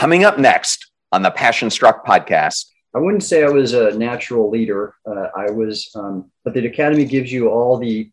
Coming up next on the Passion Struck podcast. I wouldn't say I was a natural leader. Uh, I was, um, but the academy gives you all the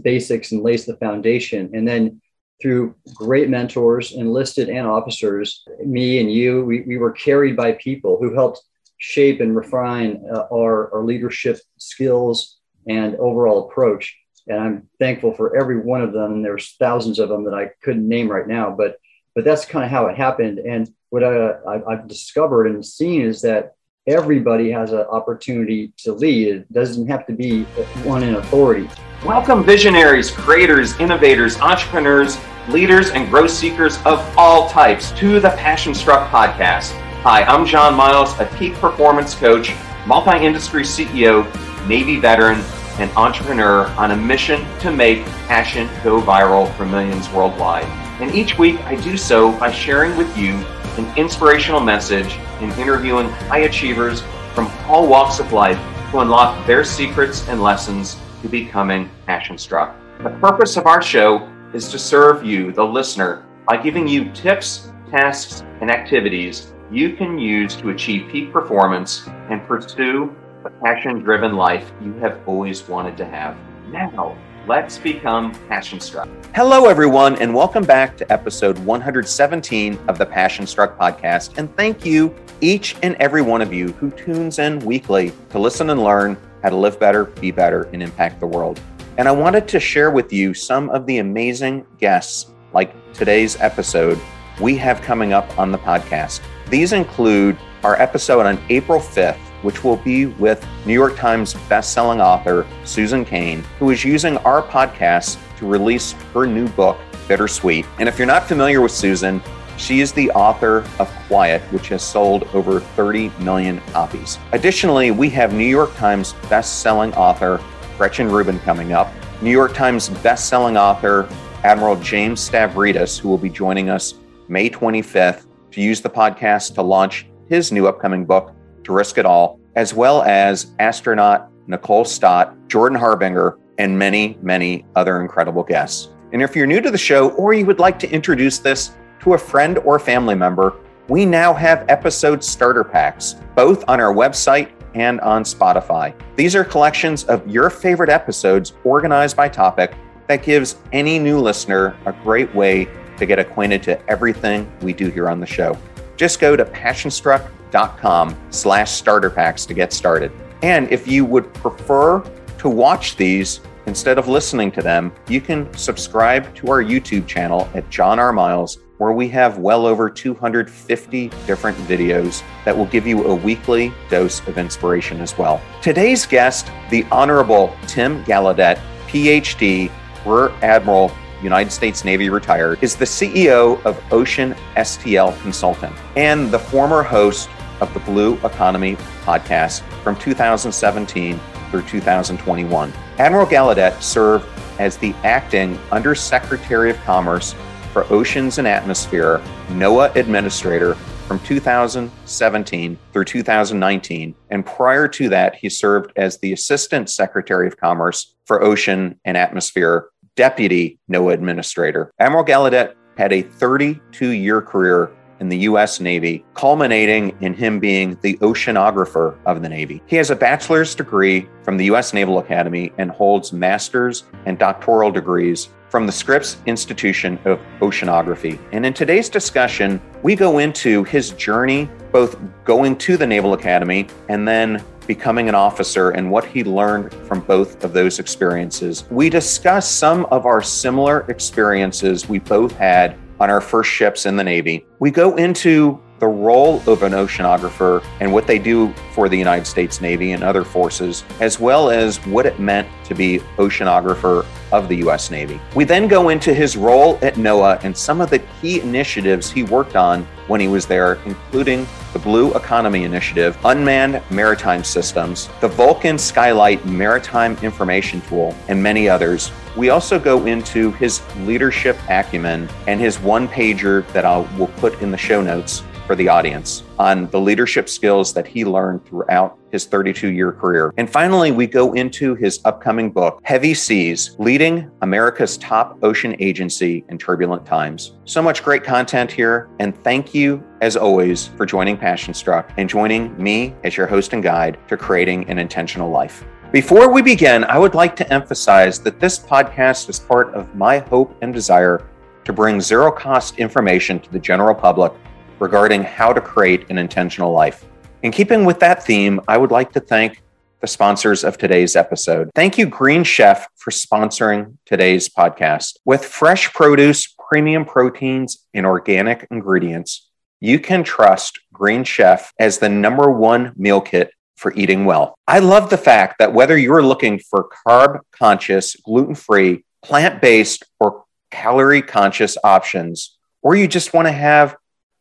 basics and lays the foundation. And then through great mentors, enlisted and officers, me and you, we, we were carried by people who helped shape and refine uh, our, our leadership skills and overall approach. And I'm thankful for every one of them. There's thousands of them that I couldn't name right now, but but that's kind of how it happened. And what I, I've discovered and seen is that everybody has an opportunity to lead. It doesn't have to be one in authority. Welcome, visionaries, creators, innovators, entrepreneurs, leaders, and growth seekers of all types to the Passion Struck podcast. Hi, I'm John Miles, a peak performance coach, multi industry CEO, Navy veteran, and entrepreneur on a mission to make passion go viral for millions worldwide. And each week I do so by sharing with you an inspirational message and interviewing high achievers from all walks of life to unlock their secrets and lessons to becoming passion struck. The purpose of our show is to serve you, the listener, by giving you tips, tasks, and activities you can use to achieve peak performance and pursue the passion driven life you have always wanted to have. Now, let's become passion struck. Hello, everyone, and welcome back to episode 117 of the Passion Struck podcast. And thank you, each and every one of you who tunes in weekly to listen and learn how to live better, be better, and impact the world. And I wanted to share with you some of the amazing guests, like today's episode, we have coming up on the podcast. These include our episode on April 5th which will be with New York Times bestselling author Susan Cain, who is using our podcast to release her new book, Bittersweet. And if you're not familiar with Susan, she is the author of Quiet, which has sold over 30 million copies. Additionally, we have New York Times best-selling author Gretchen Rubin coming up, New York Times best-selling author Admiral James Stavridis, who will be joining us May 25th to use the podcast to launch his new upcoming book, to risk it all, as well as astronaut Nicole Stott, Jordan Harbinger, and many, many other incredible guests. And if you're new to the show or you would like to introduce this to a friend or family member, we now have episode starter packs, both on our website and on Spotify. These are collections of your favorite episodes organized by topic that gives any new listener a great way to get acquainted to everything we do here on the show. Just go to passionstruck.com com slash starter packs to get started. And if you would prefer to watch these instead of listening to them, you can subscribe to our YouTube channel at John R. Miles, where we have well over 250 different videos that will give you a weekly dose of inspiration as well. Today's guest, the Honorable Tim Gallaudet, PhD, Rear Admiral United States Navy retired, is the CEO of Ocean STL Consultant and the former host of the Blue Economy podcast from 2017 through 2021. Admiral Gallaudet served as the acting Undersecretary of Commerce for Oceans and Atmosphere, NOAA Administrator from 2017 through 2019. And prior to that, he served as the Assistant Secretary of Commerce for Ocean and Atmosphere, Deputy NOAA Administrator. Admiral Gallaudet had a 32 year career in the U.S. Navy, culminating in him being the oceanographer of the Navy. He has a bachelor's degree from the U.S. Naval Academy and holds master's and doctoral degrees from the Scripps Institution of Oceanography. And in today's discussion, we go into his journey, both going to the Naval Academy and then becoming an officer and what he learned from both of those experiences. We discuss some of our similar experiences we both had on our first ships in the Navy. We go into the role of an oceanographer and what they do for the United States Navy and other forces, as well as what it meant to be oceanographer of the U.S. Navy. We then go into his role at NOAA and some of the key initiatives he worked on when he was there, including the Blue Economy Initiative, Unmanned Maritime Systems, the Vulcan Skylight Maritime Information Tool, and many others. We also go into his leadership acumen and his one pager that I will put in the show notes for the audience on the leadership skills that he learned throughout his 32 year career. And finally, we go into his upcoming book, Heavy Seas Leading America's Top Ocean Agency in Turbulent Times. So much great content here. And thank you, as always, for joining Passion Struck and joining me as your host and guide to creating an intentional life. Before we begin, I would like to emphasize that this podcast is part of my hope and desire to bring zero cost information to the general public regarding how to create an intentional life. In keeping with that theme, I would like to thank the sponsors of today's episode. Thank you, Green Chef, for sponsoring today's podcast. With fresh produce, premium proteins, and organic ingredients, you can trust Green Chef as the number one meal kit for eating well. I love the fact that whether you're looking for carb conscious, gluten free, plant based, or calorie conscious options, or you just want to have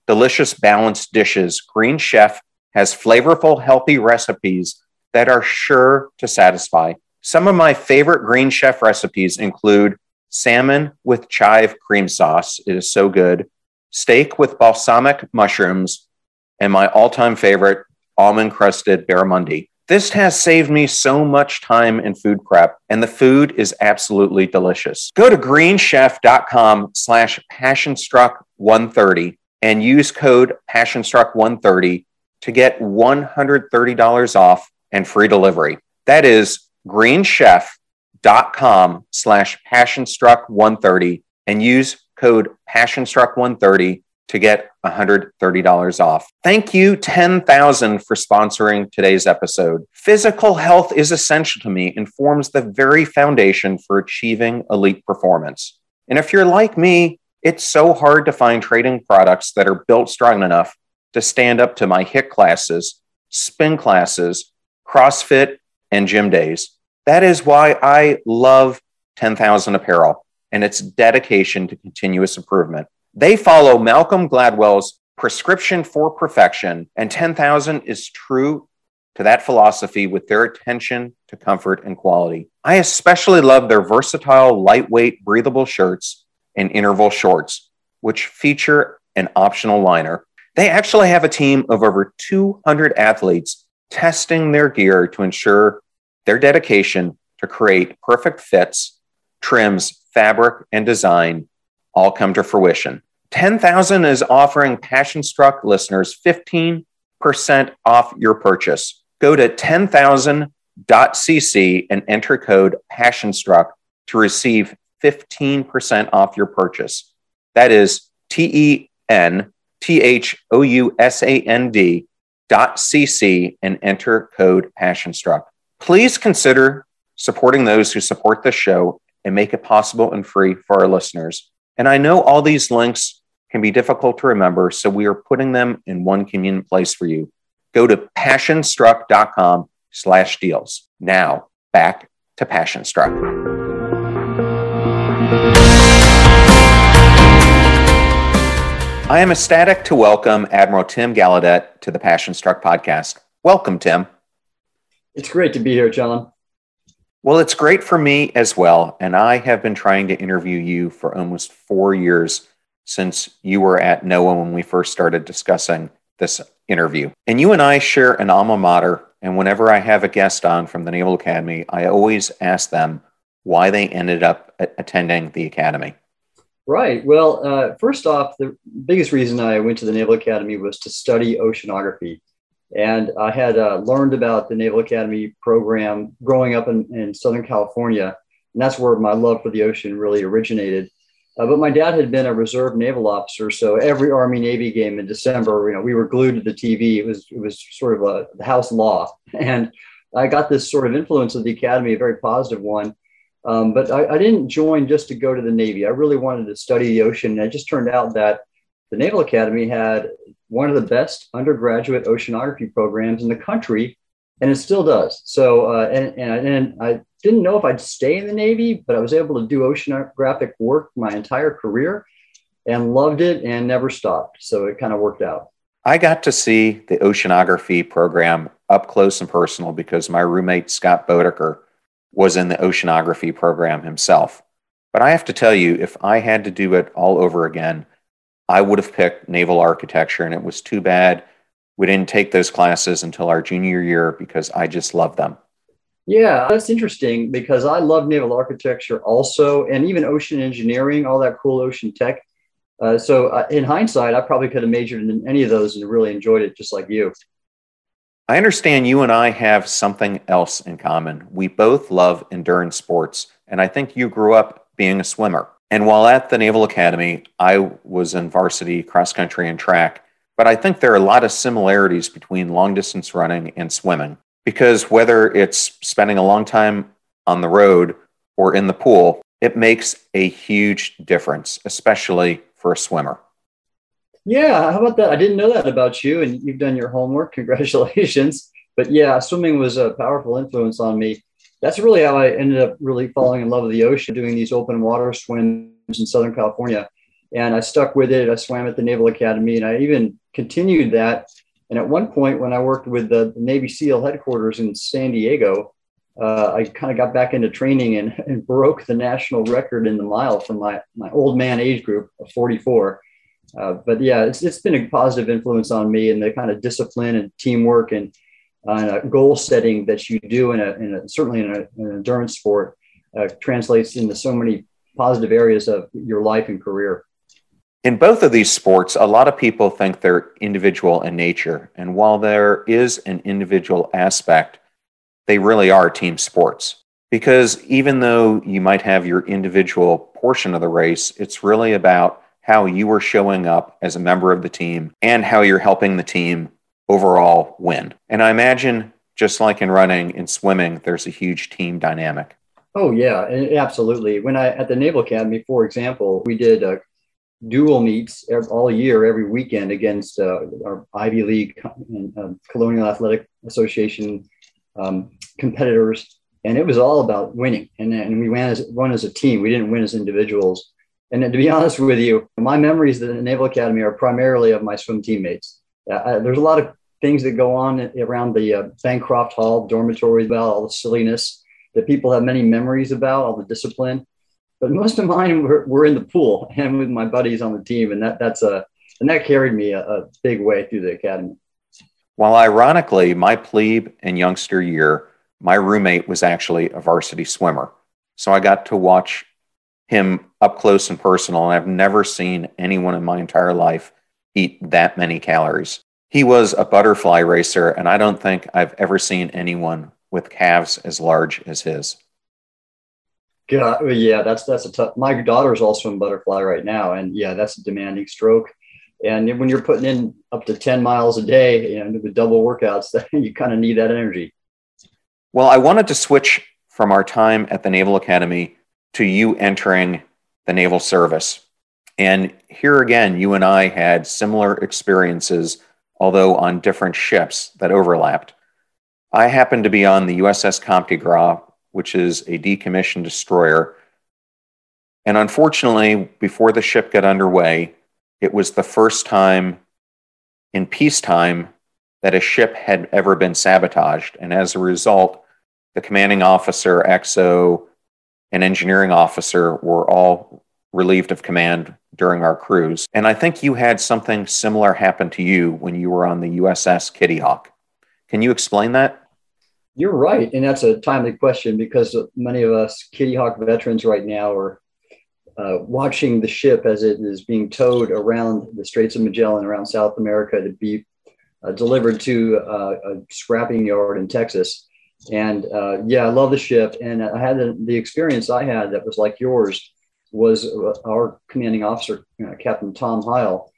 delicious, balanced dishes, Green Chef has flavorful, healthy recipes that are sure to satisfy. Some of my favorite Green Chef recipes include salmon with chive cream sauce. It is so good. Steak with balsamic mushrooms, and my all time favorite, almond crusted barramundi. This has saved me so much time in food prep, and the food is absolutely delicious. Go to greenchef.com slash passionstruck130 and use code passionstruck130 to get $130 off and free delivery. That is greenchef.com slash passionstruck130 and use code passionstruck130 to get $130 off. Thank you, 10,000, for sponsoring today's episode. Physical health is essential to me and forms the very foundation for achieving elite performance. And if you're like me, it's so hard to find trading products that are built strong enough to stand up to my HIIT classes, spin classes, CrossFit, and gym days. That is why I love 10,000 Apparel and its dedication to continuous improvement. They follow Malcolm Gladwell's prescription for perfection, and 10,000 is true to that philosophy with their attention to comfort and quality. I especially love their versatile, lightweight, breathable shirts and interval shorts, which feature an optional liner. They actually have a team of over 200 athletes testing their gear to ensure their dedication to create perfect fits, trims, fabric, and design all come to fruition. 10,000 is offering Passion Struck listeners 15% off your purchase. Go to 10,000.cc and enter code PassionStruck to receive 15% off your purchase. That is T E N T H O U S A N D dot cc and enter code PassionStruck. Please consider supporting those who support the show and make it possible and free for our listeners. And I know all these links can be difficult to remember, so we are putting them in one convenient place for you. Go to passionstruck.com slash deals. Now, back to Passion I am ecstatic to welcome Admiral Tim Gallaudet to the Passion Struck podcast. Welcome, Tim. It's great to be here, John. Well, it's great for me as well. And I have been trying to interview you for almost four years since you were at NOAA when we first started discussing this interview. And you and I share an alma mater. And whenever I have a guest on from the Naval Academy, I always ask them why they ended up attending the Academy. Right. Well, uh, first off, the biggest reason I went to the Naval Academy was to study oceanography. And I had uh, learned about the Naval Academy program growing up in, in Southern California. And that's where my love for the ocean really originated. Uh, but my dad had been a reserve naval officer, so every Army Navy game in December, you know, we were glued to the TV. It was it was sort of a house law, and I got this sort of influence of the academy, a very positive one. Um, but I, I, didn't join just to go to the Navy. I really wanted to study the ocean, and it just turned out that the Naval Academy had one of the best undergraduate oceanography programs in the country, and it still does. So, uh, and, and, and I didn't know if I'd stay in the Navy, but I was able to do oceanographic work my entire career and loved it and never stopped. So it kind of worked out. I got to see the oceanography program up close and personal because my roommate, Scott Bodeker, was in the oceanography program himself. But I have to tell you, if I had to do it all over again, I would have picked naval architecture, and it was too bad we didn't take those classes until our junior year because I just love them. Yeah, that's interesting because I love naval architecture also, and even ocean engineering, all that cool ocean tech. Uh, so, uh, in hindsight, I probably could have majored in any of those and really enjoyed it just like you. I understand you and I have something else in common. We both love endurance sports, and I think you grew up being a swimmer. And while at the Naval Academy, I was in varsity cross country and track, but I think there are a lot of similarities between long distance running and swimming because whether it's spending a long time on the road or in the pool, it makes a huge difference, especially for a swimmer. Yeah, how about that? I didn't know that about you, and you've done your homework. Congratulations. But yeah, swimming was a powerful influence on me. That's really how I ended up really falling in love with the ocean, doing these open water swims in Southern California. And I stuck with it. I swam at the Naval Academy, and I even continued that and at one point, when I worked with the Navy SEAL headquarters in San Diego, uh, I kind of got back into training and, and, broke the national record in the mile for my, my old man age group of 44. Uh, but yeah, it's, it's been a positive influence on me and the kind of discipline and teamwork and, uh, goal setting that you do in a, in a certainly in, a, in, an endurance sport uh, translates into so many positive areas of your life and career. In both of these sports, a lot of people think they're individual in nature. And while there is an individual aspect, they really are team sports. Because even though you might have your individual portion of the race, it's really about how you are showing up as a member of the team and how you're helping the team overall win. And I imagine, just like in running and swimming, there's a huge team dynamic. Oh yeah, absolutely. When I at the Naval Academy, for example, we did a dual meets all year, every weekend against uh, our Ivy League and uh, Colonial Athletic Association um, competitors, and it was all about winning. And, and we ran as won as a team. We didn't win as individuals. And to be honest with you, my memories of the Naval Academy are primarily of my swim teammates. Uh, there's a lot of things that go on around the uh, Bancroft Hall dormitories about all the silliness that people have many memories about, all the discipline but most of mine were, were in the pool and with my buddies on the team, and that that's a and that carried me a, a big way through the academy. While ironically, my plebe and youngster year, my roommate was actually a varsity swimmer, so I got to watch him up close and personal, and I've never seen anyone in my entire life eat that many calories. He was a butterfly racer, and I don't think I've ever seen anyone with calves as large as his. God, yeah, that's that's a tough. My daughter's also in butterfly right now, and yeah, that's a demanding stroke. And when you're putting in up to ten miles a day and with double workouts, you kind of need that energy. Well, I wanted to switch from our time at the Naval Academy to you entering the Naval Service. And here again, you and I had similar experiences, although on different ships that overlapped. I happened to be on the USS Comte Gras which is a decommissioned destroyer. And unfortunately, before the ship got underway, it was the first time in peacetime that a ship had ever been sabotaged. And as a result, the commanding officer, XO, and engineering officer were all relieved of command during our cruise. And I think you had something similar happen to you when you were on the USS Kitty Hawk. Can you explain that? You're right. And that's a timely question because many of us Kitty Hawk veterans right now are uh, watching the ship as it is being towed around the Straits of Magellan around South America to be uh, delivered to uh, a scrapping yard in Texas. And uh, yeah, I love the ship. And I had the, the, experience I had that was like yours was uh, our commanding officer, uh, Captain Tom Hejl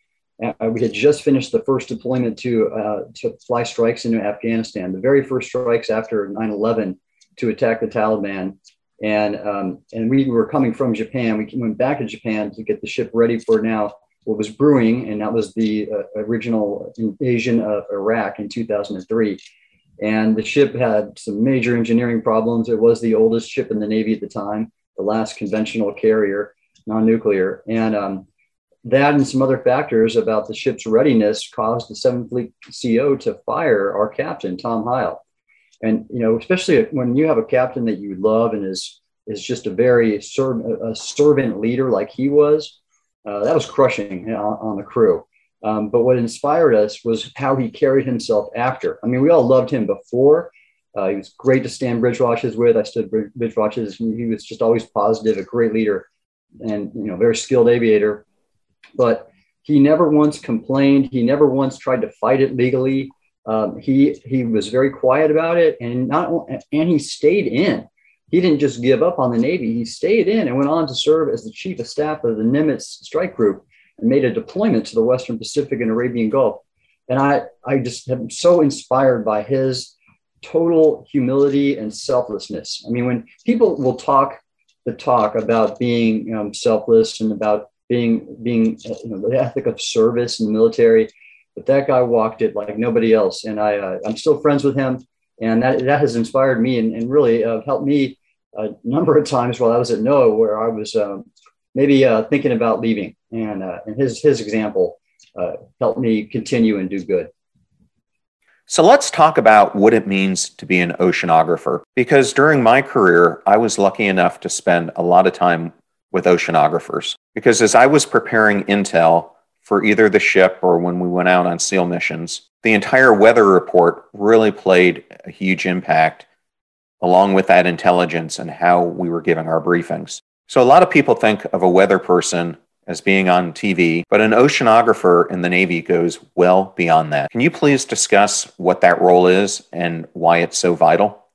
uh, we had just finished the first deployment to uh, to fly strikes into Afghanistan, the very first strikes after 9/11 to attack the Taliban, and um, and we were coming from Japan. We went back to Japan to get the ship ready for now what was brewing, and that was the original invasion of Iraq in 2003. And the ship had some major engineering problems. It was the oldest ship in the Navy at the time, the last conventional carrier, non-nuclear, and um, that and some other factors about the ship's readiness caused the Seventh Fleet CO to fire our captain, Tom Hejl. And you know, especially when you have a captain that you love and is is just a very serv- a servant leader like he was, Uh, that was crushing on the crew. Um, but what inspired us was how he carried himself after. I mean, we all loved him before. Uh, he was great to stand bridge watches with. I stood bridge watches. He was just always positive, a great leader, and you know, very skilled aviator. But he never once complained. He never once tried to fight it legally. Um, he he was very quiet about it, and not and he stayed in. He didn't just give up on the Navy. He stayed in and went on to serve as the chief of staff of the Nimitz Strike Group and made a deployment to the Western Pacific and Arabian Gulf. And I I just am so inspired by his total humility and selflessness. I mean, when people will talk the talk about being um, selfless and about being being you know, the ethic of service in the military, but that guy walked it like nobody else. And I, uh, I'm still friends with him. And that, that has inspired me and, and really uh, helped me a number of times while I was at NOAA where I was um, maybe uh, thinking about leaving. And, uh, and his, his example uh, helped me continue and do good. So let's talk about what it means to be an oceanographer. Because during my career, I was lucky enough to spend a lot of time with oceanographers. Because as I was preparing intel, for either the ship or when we went out on SEAL missions. The entire weather report really played a huge impact, along with that intelligence and how we were giving our briefings. So, a lot of people think of a weather person as being on TV, but an oceanographer in the Navy goes well beyond that. Can you please discuss what that role is and why it's so vital?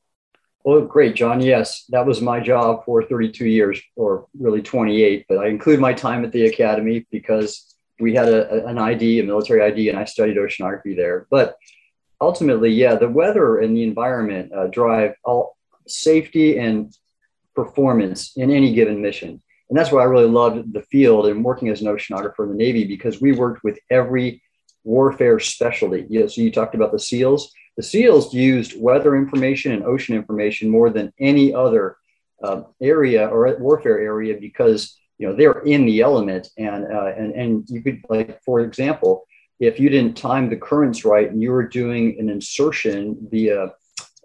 Well, great, John. Yes, that was my job for 32 years, or really 28, but I include my time at the academy because we had a, an ID, a military ID, and I studied oceanography there. But ultimately, yeah, the weather and the environment uh, drive all safety and performance in any given mission. And that's why I really loved the field and working as an oceanographer in the Navy because we worked with every warfare specialty. You know, so you talked about the SEALs. The SEALs used weather information and ocean information more than any other uh, area or warfare area because you know they're in the element and uh, and and you could like for example if you didn't time the currents right and you were doing an insertion via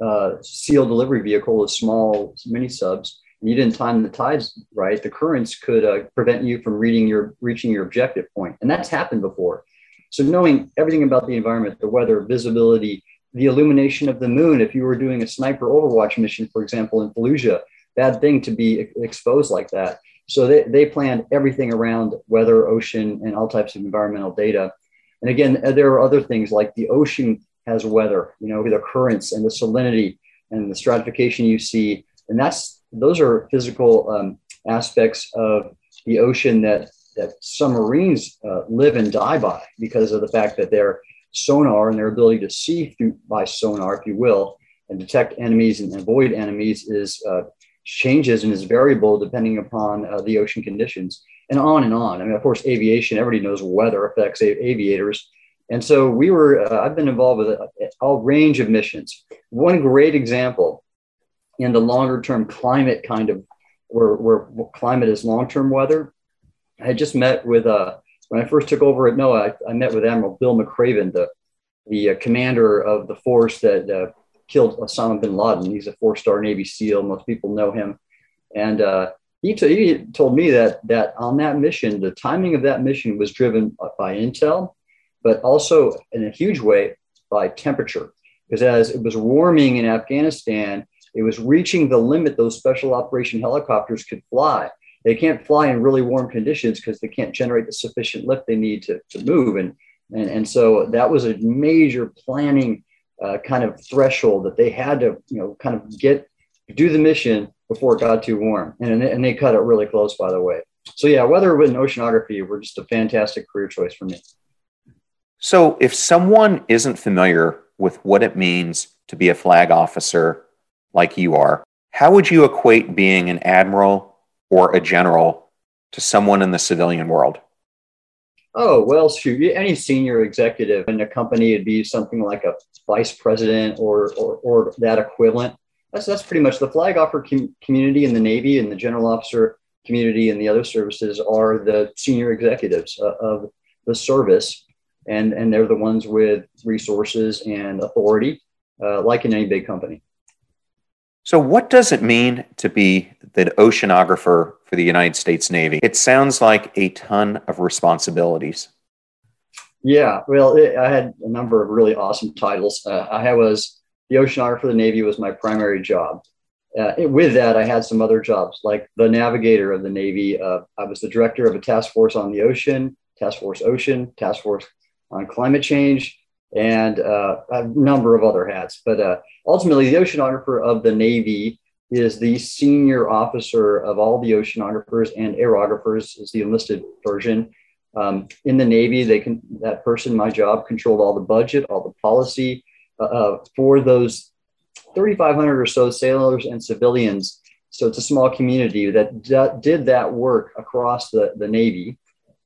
uh, seal delivery vehicle with small mini subs and you didn't time the tides right the currents could uh, prevent you from reading your reaching your objective point and that's happened before so knowing everything about the environment the weather visibility the illumination of the moon if you were doing a sniper overwatch mission for example in fallujah bad thing to be exposed like that so they, they planned everything around weather, ocean, and all types of environmental data. And again, uh, there are other things like the ocean has weather, you know, the currents and the salinity and the stratification you see. And that's those are physical um, aspects of the ocean that that submarines uh, live and die by because of the fact that their sonar and their ability to see through by sonar, if you will, and detect enemies and avoid enemies is uh, changes and is variable depending upon uh, the ocean conditions and on and on. I mean, of course, aviation, everybody knows weather affects aviators. And so we were, uh, I've been involved with a, a, range of missions. One great example in the longer term climate kind of where, where climate is long term weather. I just met with, uh, when I first took over at NOAA, I, I met with Admiral Bill McRaven, the, the uh, commander of the force that uh, killed Osama bin Laden. He's a four-star Navy SEAL. Most people know him, and uh, he, t- he told me that that on that mission, the timing of that mission was driven by intel, but also in a huge way by temperature. Because as it was warming in Afghanistan, it was reaching the limit those special operation helicopters could fly. They can't fly in really warm conditions because they can't generate the sufficient lift they need to, to move. And, and, and so that was a major planning uh, kind of threshold that they had to, you know, kind of get do the mission before it got too warm, and and they cut it really close, by the way. So yeah, weather and oceanography were just a fantastic career choice for me. So if someone isn't familiar with what it means to be a flag officer like you are, how would you equate being an admiral or a general to someone in the civilian world? Oh, well, shoot, any senior executive in a company would be something like a vice president or, or, or that equivalent. That's, that's pretty much the flag officer com- community in the Navy and the general officer community and the other services are the senior executives uh, of the service. And, and they're the ones with resources and authority, uh, like in any big company. So, what does it mean to be the oceanographer for the United States Navy? It sounds like a ton of responsibilities. Yeah, well, it, I had a number of really awesome titles. Uh, I was the oceanographer for the Navy was my primary job. Uh, with that, I had some other jobs like the navigator of the Navy. Uh, I was the director of a task force on the ocean, task force ocean, task force on climate change, and uh, a number of other hats. But uh, ultimately, the oceanographer of the Navy is the senior officer of all the oceanographers and aerographers, is the enlisted version. Um, in the Navy, they can that person, my job, controlled all the budget, all the policy uh, uh for those 3,500 or so sailors and civilians. So it's a small community that d- did that work across the, the Navy.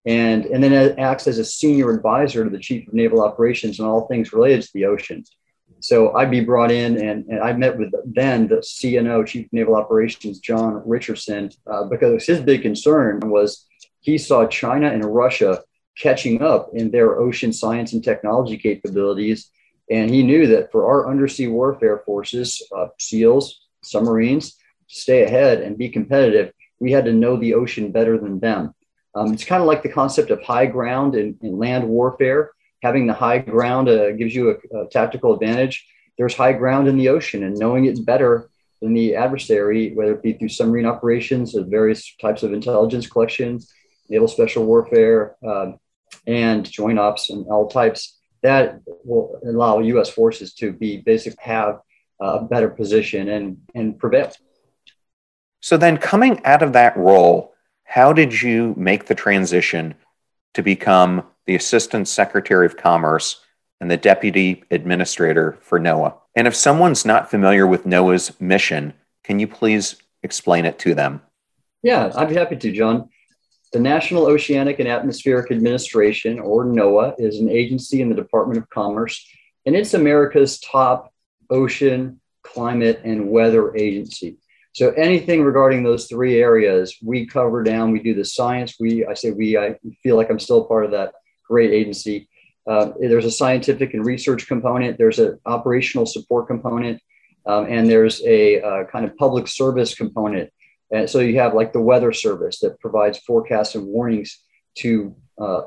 And, and then acts as a senior advisor to the chief of naval operations on all things related to the oceans. So I'd be brought in, and, and I met with then the CNO, Chief of Naval Operations, John Richardson, uh, because his big concern was he saw China and Russia catching up in their ocean science and technology capabilities and he knew that for our undersea warfare forces, uh, SEALs, submarines, to stay ahead and be competitive, we had to know the ocean better than them. Um, it's kind of like the concept of high ground in, in land warfare. Having the high ground uh, gives you a, a, tactical advantage. There's high ground in the ocean, and knowing it's better than the adversary, whether it be through submarine operations or various types of intelligence collection, naval special warfare, uh, and joint ops and all types that will allow U.S. forces to be basically have a better position and and prevail. So then, coming out of that role, how did you make the transition to become the Assistant Secretary of Commerce and the Deputy Administrator for NOAA? And if someone's not familiar with NOAA's mission, can you please explain it to them? Yeah, I'd be happy to, John. The National Oceanic and Atmospheric Administration, or NOAA, is an agency in the Department of Commerce, and it's America's top ocean, climate, and weather agency. So anything regarding those three areas, we cover down. We do the science. We, I say we, I feel like I'm still part of that great agency. Uh, there's a scientific and research component. There's an operational support component, um, and there's a uh, kind of public service component and so you have like the weather service that provides forecasts and warnings to uh,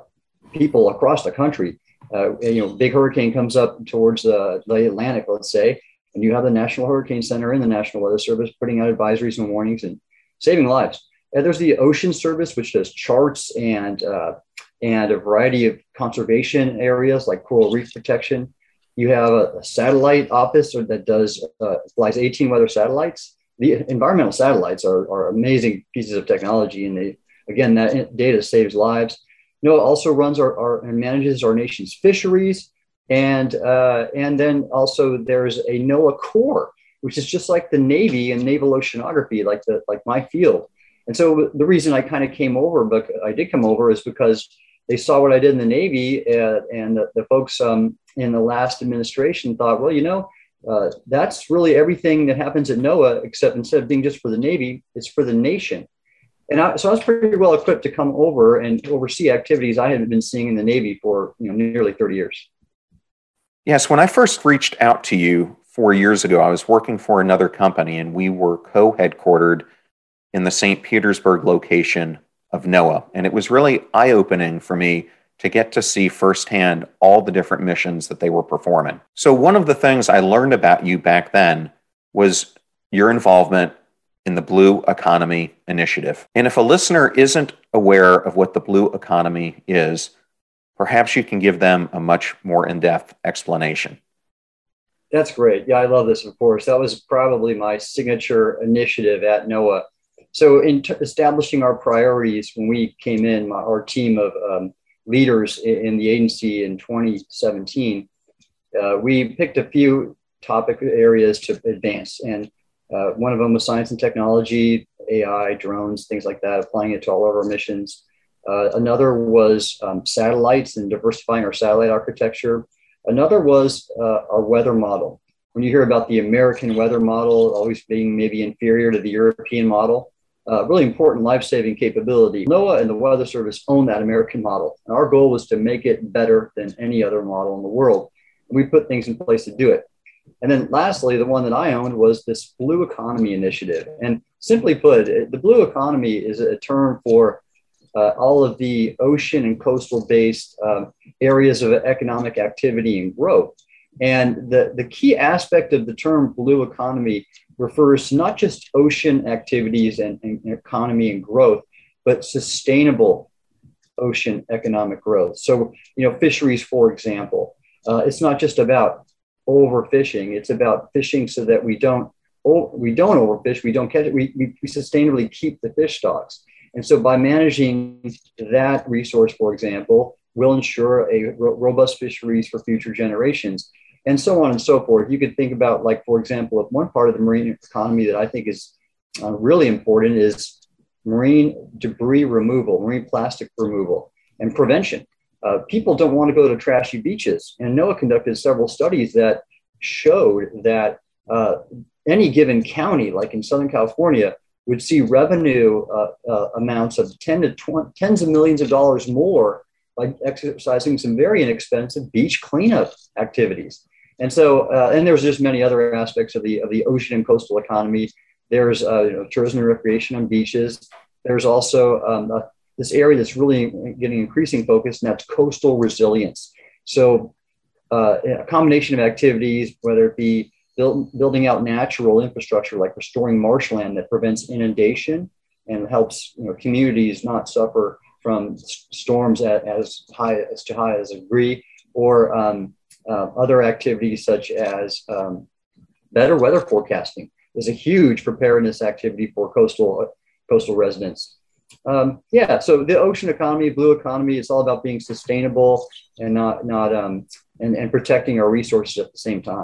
people across the country. Uh, you know, big hurricane comes up towards the, the Atlantic, let's say, and you have the National Hurricane Center and the National Weather Service putting out advisories and warnings and saving lives. And there's the Ocean Service, which does charts and uh, and a variety of conservation areas like coral reef protection. You have a, a satellite office that does uh, flies 18 weather satellites the environmental satellites are, are amazing pieces of technology, and they again that data saves lives. NOAA also runs our, our and manages our nation's fisheries, and uh, and then also there's a NOAA Corps, which is just like the Navy and naval oceanography, like the like my field. And so the reason I kind of came over, but I did come over, is because they saw what I did in the Navy, uh, and the, the folks um, in the last administration thought, well, you know, uh, that's really everything that happens at NOAA, except instead of being just for the Navy, it's for the nation. And I, so I was pretty well equipped to come over and oversee activities I hadn't been seeing in the Navy for you know nearly 30 years. Yes, when I first reached out to you four years ago, I was working for another company, and we were co-headquartered in the St. Petersburg location of NOAA, and it was really eye-opening for me to get to see firsthand all the different missions that they were performing. So, one of the things I learned about you back then was your involvement in the Blue Economy Initiative. And if a listener isn't aware of what the Blue Economy is, perhaps you can give them a much more in depth explanation. That's great. Yeah, I love this, of course. That was probably my signature initiative at NOAA. So, in t- establishing our priorities when we came in, my, our team of um, leaders in the agency in 2017, uh, we picked a few topic areas to advance. And uh, one of them was science and technology, AI, drones, things like that, applying it to all of our missions. Uh, another was um, satellites and diversifying our satellite architecture. Another was uh, our weather model. When you hear about the American weather model always being maybe inferior to the European model, uh, really important life-saving capability. NOAA and the Weather Service own that American model. And our goal was to make it better than any other model in the world. And we put things in place to do it. And then lastly, the one that I owned was this Blue Economy Initiative. And simply put, the Blue Economy is a term for uh, all of the ocean and coastal based um, areas of economic activity and growth. And the, the key aspect of the term blue economy refers not just ocean activities and, and economy and growth, but sustainable ocean economic growth. So, you know, fisheries, for example, uh, it's not just about overfishing; it's about fishing so that we don't we don't overfish, we don't catch it, we, we sustainably keep the fish stocks. And so, by managing that resource, for example, will ensure a ro- robust fisheries for future generations and so on and so forth. You could think about, like, for example, if one part of the marine economy that I think is uh, really important is marine debris removal, marine plastic removal, and prevention. Uh, people don't want to go to trashy beaches. And NOAA conducted several studies that showed that uh, any given county, like in Southern California, would see revenue uh, uh amounts of 10 to 20, tens of millions of dollars more by exercising some very inexpensive beach cleanup activities. And so, uh, and there's just many other aspects of the of the ocean and coastal economy. There's uh, you know, tourism and recreation on beaches. There's also um, this area that's really getting increasing focus, and that's coastal resilience. So, uh, a combination of activities, whether it be build, building out natural infrastructure like restoring marshland that prevents inundation and helps you know, communities not suffer from storms at, as high as to high as a degree, or um, uh, other activities such as um, better weather forecasting is a huge preparedness activity for coastal coastal residents. Um, yeah, so the ocean economy, blue economy, it's all about being sustainable and not not um, and, and protecting our resources at the same time.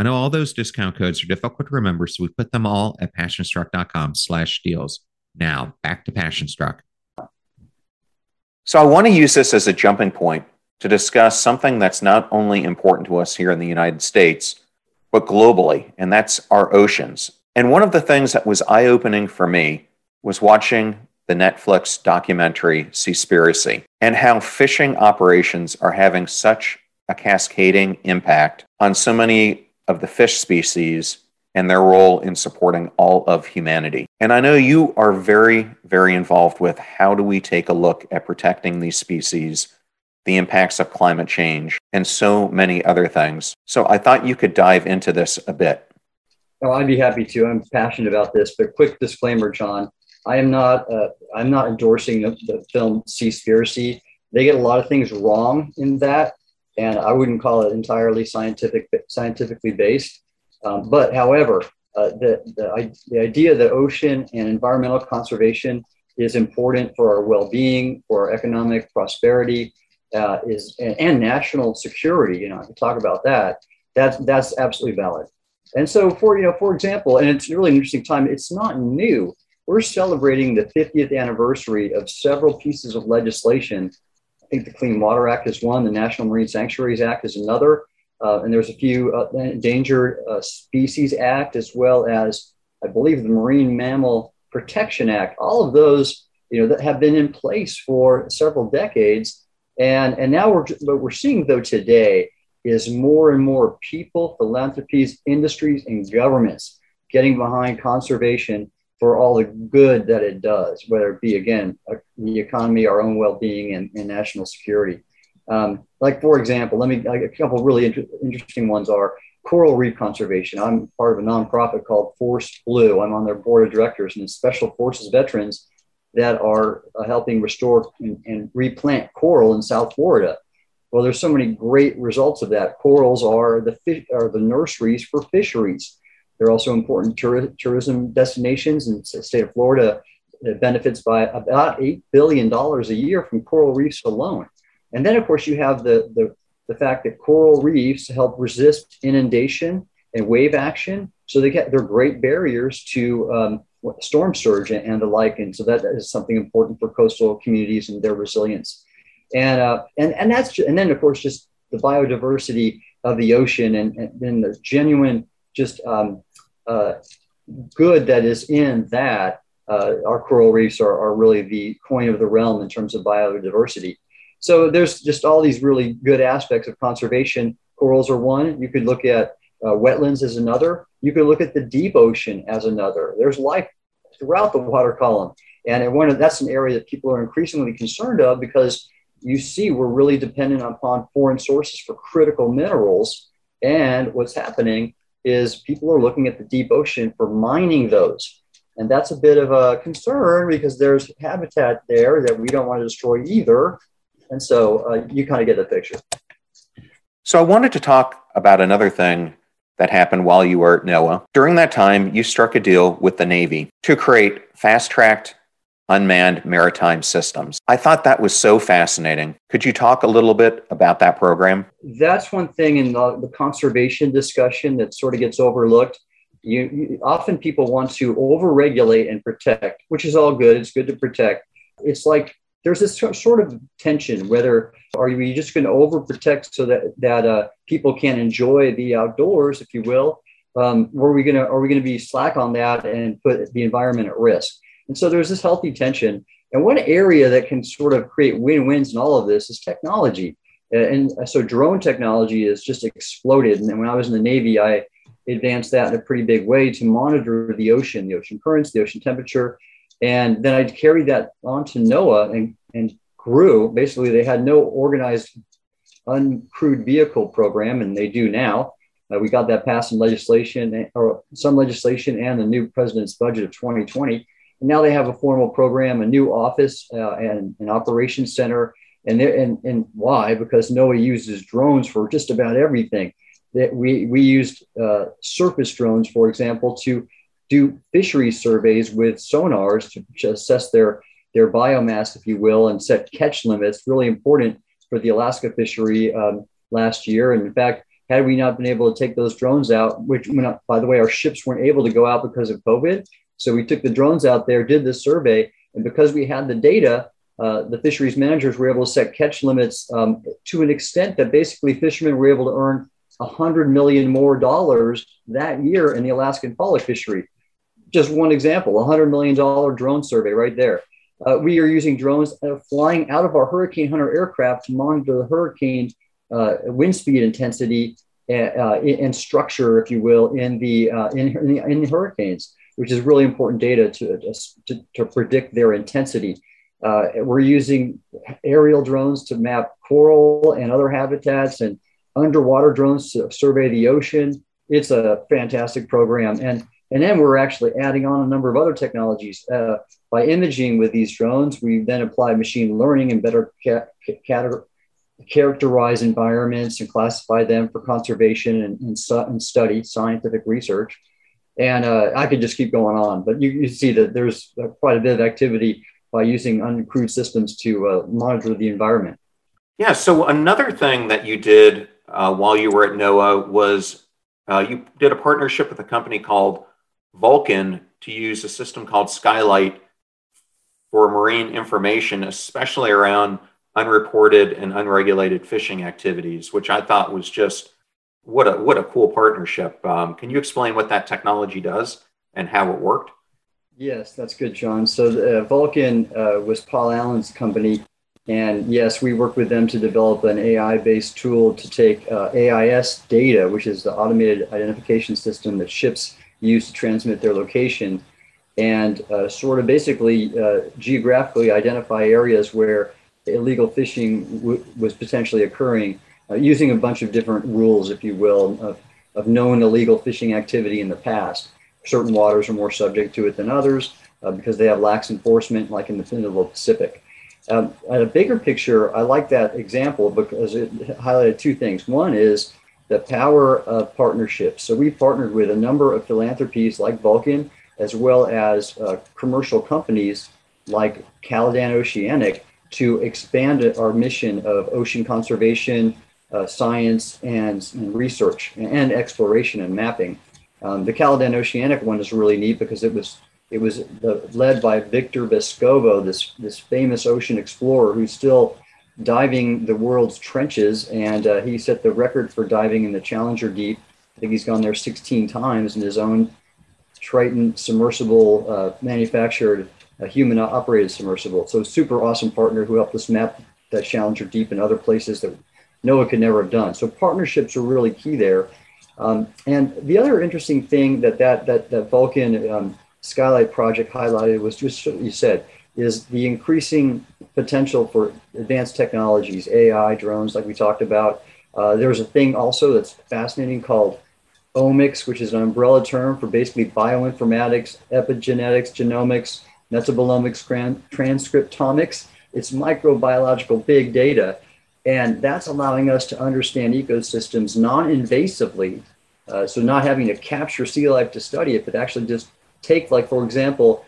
I know all those discount codes are difficult to remember, so we put them all at passionstruck.com slash deals. Now, back to Passionstruck. So I want to use this as a jumping point to discuss something that's not only important to us here in the United States, but globally, and that's our oceans. And one of the things that was eye opening for me was watching the Netflix documentary Seaspiracy and how fishing operations are having such a cascading impact on so many of the fish species and their role in supporting all of humanity. And I know you are very, very involved with how do we take a look at protecting these species, the impacts of climate change, and so many other things. So I thought you could dive into this a bit. Oh, I'd be happy to. I'm passionate about this, but quick disclaimer, John. I am not. Uh, I'm not endorsing the, the film Seaspiracy. They get a lot of things wrong in that, and I wouldn't call it entirely scientific, scientifically based. Um, but however, uh, the, the, the idea that ocean and environmental conservation is important for our well-being, for our economic prosperity, uh, is and, and, national security. You know, I talk about that. That's that's absolutely valid. And so, for you know, for example, and it's really an interesting time. It's not new. We're celebrating the 50th anniversary of several pieces of legislation. Think the Clean Water Act is one. The National Marine Sanctuaries Act is another uh, and there's a few uh, Endangered uh, Species Act as well as I believe the Marine Mammal Protection Act. All of those, you know, that have been in place for several decades, and and now we're what we're seeing though today is more and more people, philanthropies, industries, and governments getting behind conservation for all the good that it does, whether it be again the economy, our own well-being, and, and national security. Um, like for example, let me like a couple really inter- interesting ones are coral reef conservation. I'm part of a nonprofit called Force Blue. I'm on their board of directors and it's special forces veterans that are uh, helping restore and, and, replant coral in South Florida. Well, there's so many great results of that. Corals are the fish, are the nurseries for fisheries. They're also important tur- tourism destinations in the state of Florida. It benefits by about $8 billion a year from coral reefs alone. And then, of course, you have the, the, the fact that coral reefs help resist inundation and wave action. So they get, they're great barriers to um, storm surge and, and the like. And so that is something important for coastal communities and their resilience. And, uh, and, and that's, and then, of course, just the biodiversity of the ocean and, and, and the genuine just um, uh, good that is in that. Uh, our coral reefs are, are really the coin of the realm in terms of biodiversity. So there's just all these really good aspects of conservation. Corals are one. You could look at uh, wetlands as another. You could look at the deep ocean as another. There's life throughout the water column, and one of, that's an area that people are increasingly concerned of because you see we're really dependent upon foreign sources for critical minerals. And what's happening is people are looking at the deep ocean for mining those. And that's a bit of a concern because there's habitat there that we don't want to destroy either. And so uh, you kind of get the picture. So I wanted to talk about another thing that happened while you were at NOAA. During that time, you struck a deal with the Navy to create fast tracked unmanned maritime systems. I thought that was so fascinating. Could you talk a little bit about that program? That's one thing in the, the conservation discussion that sort of gets overlooked. You, you, often people want to overregulate and protect, which is all good. It's good to protect. It's like there's this sort of tension whether are you just going to overprotect so that that uh, people can enjoy the outdoors if you will um, are we going to are we going to be slack on that and put the environment at risk and so there's this healthy tension and one area that can sort of create win-wins in all of this is technology and so drone technology has just exploded and when i was in the navy i advanced that in a pretty big way to monitor the ocean the ocean currents the ocean temperature and then I carried that on to NOAA and, and grew. Basically, they had no organized uncrewed vehicle program, and they do now. Uh, we got that passed in legislation or some legislation and the new president's budget of 2020. Now they have a formal program, a new office, uh, and an operations center. And, and, and why? Because NOAA uses drones for just about everything. That we, we used uh, surface drones, for example, to do fishery surveys with sonars to assess their, their biomass, if you will, and set catch limits. Really important for the Alaska fishery um, last year. And in fact, had we not been able to take those drones out, which, by the way, our ships weren't able to go out because of COVID. So we took the drones out there, did this survey, and because we had the data, uh, the fisheries managers were able to set catch limits um, to an extent that basically fishermen were able to earn 100 million more dollars that year in the Alaskan pollock fishery just one example, a $100 million drone survey right there. Uh, we are using drones flying out of our Hurricane Hunter aircraft to monitor the hurricane uh, wind speed intensity and, uh, uh, and, structure, if you will, in the, uh, in, in, the, in the hurricanes, which is really important data to, to, to predict their intensity. we're using aerial drones to map coral and other habitats and underwater drones to survey the ocean. It's a fantastic program. And and then we're actually adding on a number of other technologies. Uh, by imaging with these drones, we then apply machine learning and better ca- ca- characterize environments and classify them for conservation and, and, su- and study scientific research. And uh, I could just keep going on, but you, you see that there's uh, quite a bit of activity by using uncrewed systems to uh, monitor the environment. Yeah. So another thing that you did uh, while you were at NOAA was uh, you did a partnership with a company called Vulcan to use a system called Skylight for marine information, especially around unreported and unregulated fishing activities, which I thought was just what a what a cool partnership. Um, can you explain what that technology does and how it worked? Yes, that's good, John. So uh, Vulcan uh, was Paul Allen's company, and yes, we worked with them to develop an AI-based tool to take uh, AIS data, which is the automated identification system that ships use to transmit their location, and uh, sort of basically uh, geographically identify areas where illegal fishing w- was potentially occurring uh, using a bunch of different rules, if you will, of, of known illegal fishing activity in the past. Certain waters are more subject to it than others uh, because they have lax enforcement, like in the Middle Pacific. Um, at a bigger picture, I like that example because it highlighted two things. One is the power of partnerships. So we partnered with a number of philanthropies like Vulcan, as well as uh, commercial companies like Caladan Oceanic to expand our mission of ocean conservation, uh, science, and, and, research, and exploration and mapping. Um, the Caladan Oceanic one is really neat because it was it was the, led by Victor Vescovo, this this famous ocean explorer who's still diving the world's trenches, and uh, he set the record for diving in the Challenger Deep. I think he's gone there 16 times in his own Triton submersible uh, manufactured a human operated submersible. So super awesome partner who helped us map that Challenger Deep and other places that NOAA could never have done. So partnerships are really key there. Um, and the other interesting thing that that that, that Vulcan um, Skylight project highlighted was just what you said is the increasing potential for advanced technologies, AI, drones, like we talked about. Uh, there's a thing also that's fascinating called omics, which is an umbrella term for basically bioinformatics, epigenetics, genomics, metabolomics, transcriptomics. It's microbiological big data. And that's allowing us to understand ecosystems non invasively. Uh, so, not having to capture sea life to study it, but actually just take, like, for example,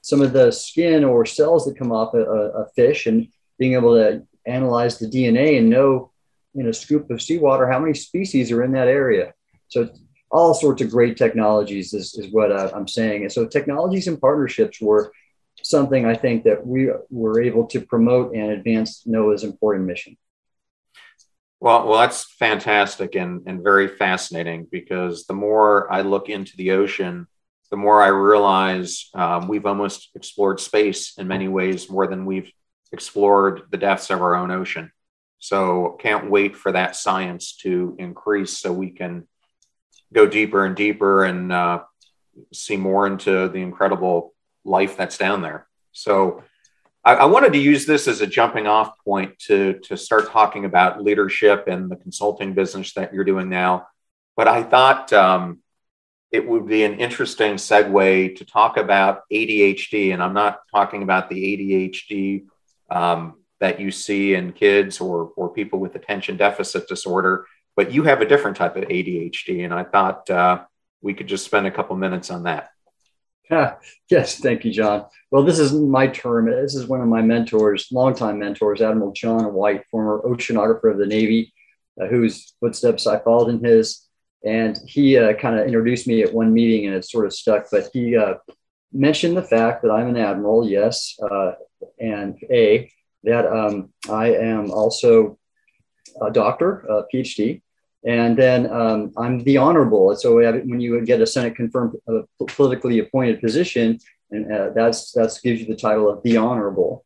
some of the skin or cells that come off a, a fish and being able to analyze the DNA and know in a scoop of seawater how many species are in that area. So, all sorts of great technologies is, is what I, I'm saying. And so, technologies and partnerships were something I think that we were able to promote and advance NOAA's important mission. Well, well, that's fantastic and, and very fascinating because the more I look into the ocean, the more I realize um, we've almost explored space in many ways more than we've explored the depths of our own ocean. So, can't wait for that science to increase so we can go deeper and deeper and uh, see more into the incredible life that's down there. So I, I, wanted to use this as a jumping off point to, to start talking about leadership and the consulting business that you're doing now. But I thought um, it would be an interesting segue to talk about ADHD. And I'm not talking about the ADHD um, that you see in kids or, or people with attention deficit disorder, but you have a different type of ADHD. And I thought uh, we could just spend a couple minutes on that. Yes, thank you, John. Well, this is my term. This is one of my mentors, longtime mentors, Admiral John White, former oceanographer of the Navy, uh, whose footsteps I followed in his. And he uh, kind of introduced me at one meeting and it sort of stuck. But he uh, mentioned the fact that I'm an admiral, yes, uh, and A, that um, I am also a doctor, a PhD, and then um, I'm the honorable. So when you get a Senate confirmed uh, politically appointed position, and uh, that's that's gives you the title of the honorable.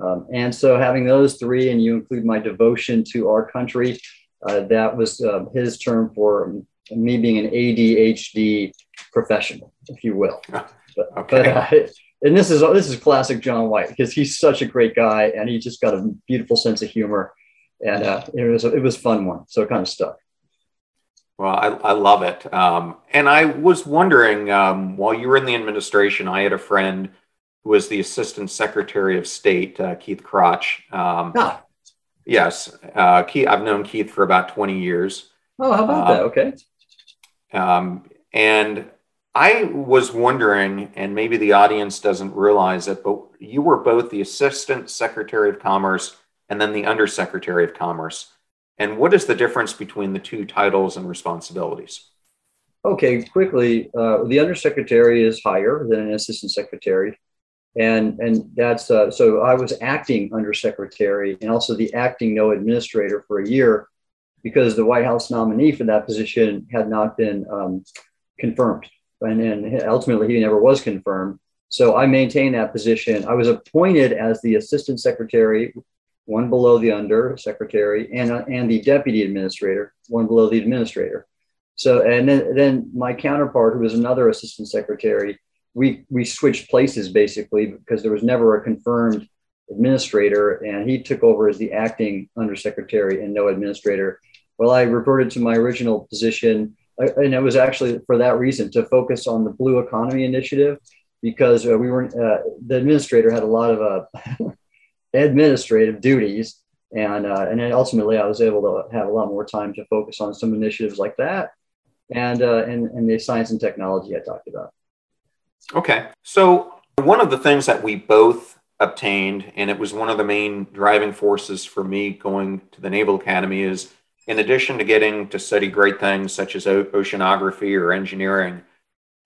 Um, and so having those three, and you include my devotion to our country, uh, that was uh, his term for me being an ADHD professional, if you will. But, okay. but uh, and this is this is classic John White because he's such a great guy, and he just got a beautiful sense of humor, and uh, it was a, it was fun one, so it kind of stuck. Well, I, I love it. Um, and I was wondering, um, while you were in the administration, I had a friend who was the Assistant Secretary of State, uh, Keith Krach. Um, ah. Yes, uh, Keith, I've known Keith for about 20 years. Oh, how about that? Um, okay. Um, and I was wondering, and maybe the audience doesn't realize it, but you were both the Assistant Secretary of Commerce and then the Undersecretary of Commerce. And what is the difference between the two titles and responsibilities? Okay, quickly, uh, the undersecretary is higher than an assistant secretary. And, and that's uh, so I was acting undersecretary and also the acting NOAA administrator for a year because the White House nominee for that position had not been um, confirmed. And, and ultimately, he never was confirmed. So I maintained that position. I was appointed as the assistant secretary, one below the under secretary, and, uh, and the deputy administrator, one below the administrator. So, and then, then my counterpart, who was another assistant secretary, we, we switched places basically because there was never a confirmed administrator, and he took over as the acting undersecretary and NOAA administrator. Well, I reverted to my original position, uh, and it was actually for that reason to focus on the Blue Economy Initiative because uh, we were uh, the administrator had a lot of uh, administrative duties, and uh, and then ultimately I was able to have a lot more time to focus on some initiatives like that, and uh, and and the science and technology I talked about. Okay, so one of the things that we both obtained, and it was one of the main driving forces for me going to the Naval Academy, is in addition to getting to study great things such as oceanography or engineering,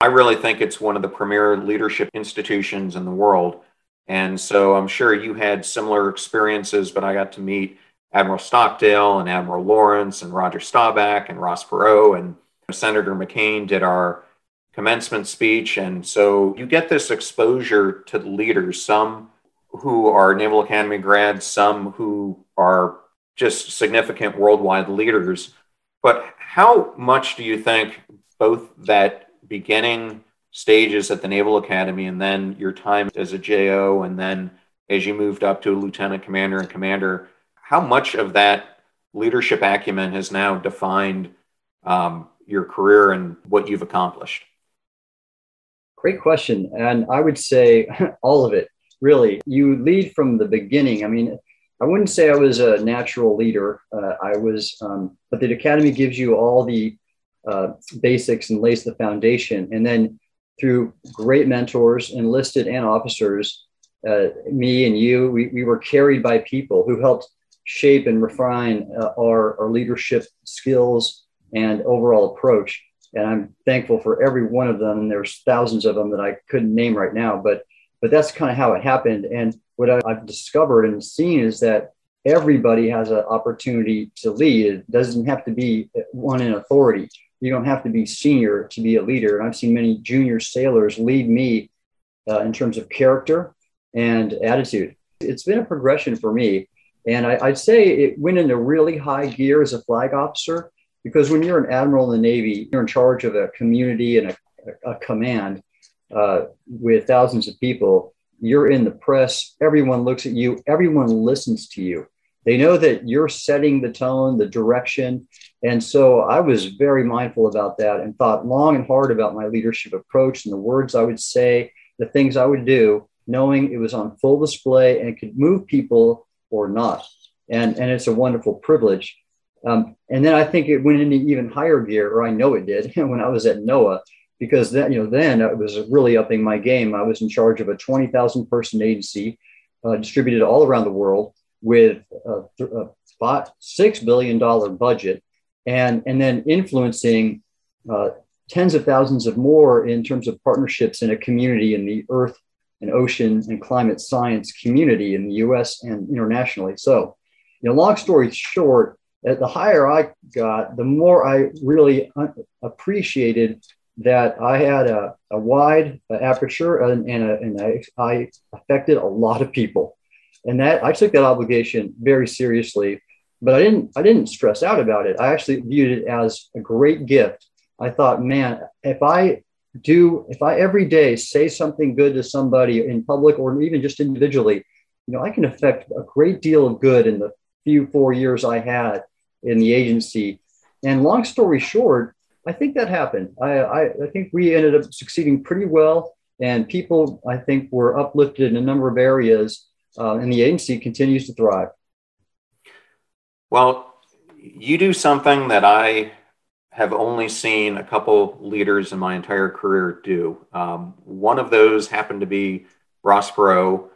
I really think it's one of the premier leadership institutions in the world. And so I'm sure you had similar experiences, but I got to meet Admiral Stockdale and Admiral Lawrence and Roger Staubach and Ross Perot and Senator McCain did our commencement speech. And so you get this exposure to leaders, some who are Naval Academy grads, some who are just significant worldwide leaders. But how much do you think both that beginning stages at the Naval Academy and then your time as a JO and then as you moved up to a lieutenant commander and commander, how much of that leadership acumen has now defined um, your career and what you've accomplished? Great question. And I would say all of it, really. You lead from the beginning. I mean, I wouldn't say I was a natural leader. Uh, I was, um, but the academy gives you all the uh, basics and lays the foundation. And then through great mentors, enlisted and officers, uh, me and you, we, we were carried by people who helped shape and refine uh, our, our leadership skills and overall approach. And I'm thankful for every one of them. And there's thousands of them that I couldn't name right now, but but that's kind of how it happened. And what I've discovered and seen is that everybody has an opportunity to lead. It doesn't have to be one in authority you don't have to be senior to be a leader. And I've seen many junior sailors lead me uh, in terms of character and attitude. It's been a progression for me. And I, would say it went into really high gear as a flag officer because when you're an admiral in the Navy, you're in charge of a community and a, a command uh, with thousands of people. You're in the press, everyone looks at you, everyone listens to you. They know that you're setting the tone, the direction. And so I was very mindful about that and thought long and hard about my leadership approach and the words I would say, the things I would do, knowing it was on full display and could move people or not. And, and it's a wonderful privilege. Um, and then I think it went into even higher gear, or I know it did, when I was at NOAA, because then, you know, then it was really upping my game. I was in charge of a 20,000 person agency uh, distributed all around the world with a, a five, six billion dollar budget, and and then influencing uh, tens of thousands of more in terms of partnerships in a community in the Earth and ocean and climate science community in the U.S. and internationally. So, you know, long story short, the higher I got, the more I really appreciated that I had a, a wide aperture and, and, a, and I, I affected a lot of people and that I took that obligation very seriously. But I didn't I didn't stress out about it. I actually viewed it as a great gift. I thought, man, if I do if I every day say something good to somebody in public or even just individually, you know, I can affect a great deal of good in the few four years I had in the agency. And long story short, I think that happened. I, I, I think we ended up succeeding pretty well, and people I think were uplifted in a number of areas uh, and the agency continues to thrive. Well, you do something that I have only seen a couple leaders in my entire career do. Um, one of those happened to be Ross Perot.